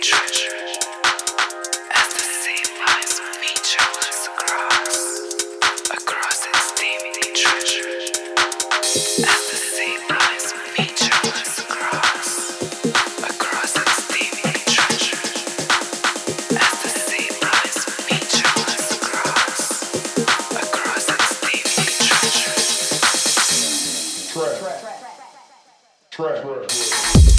Treasure, as the sea lies beneath track. track.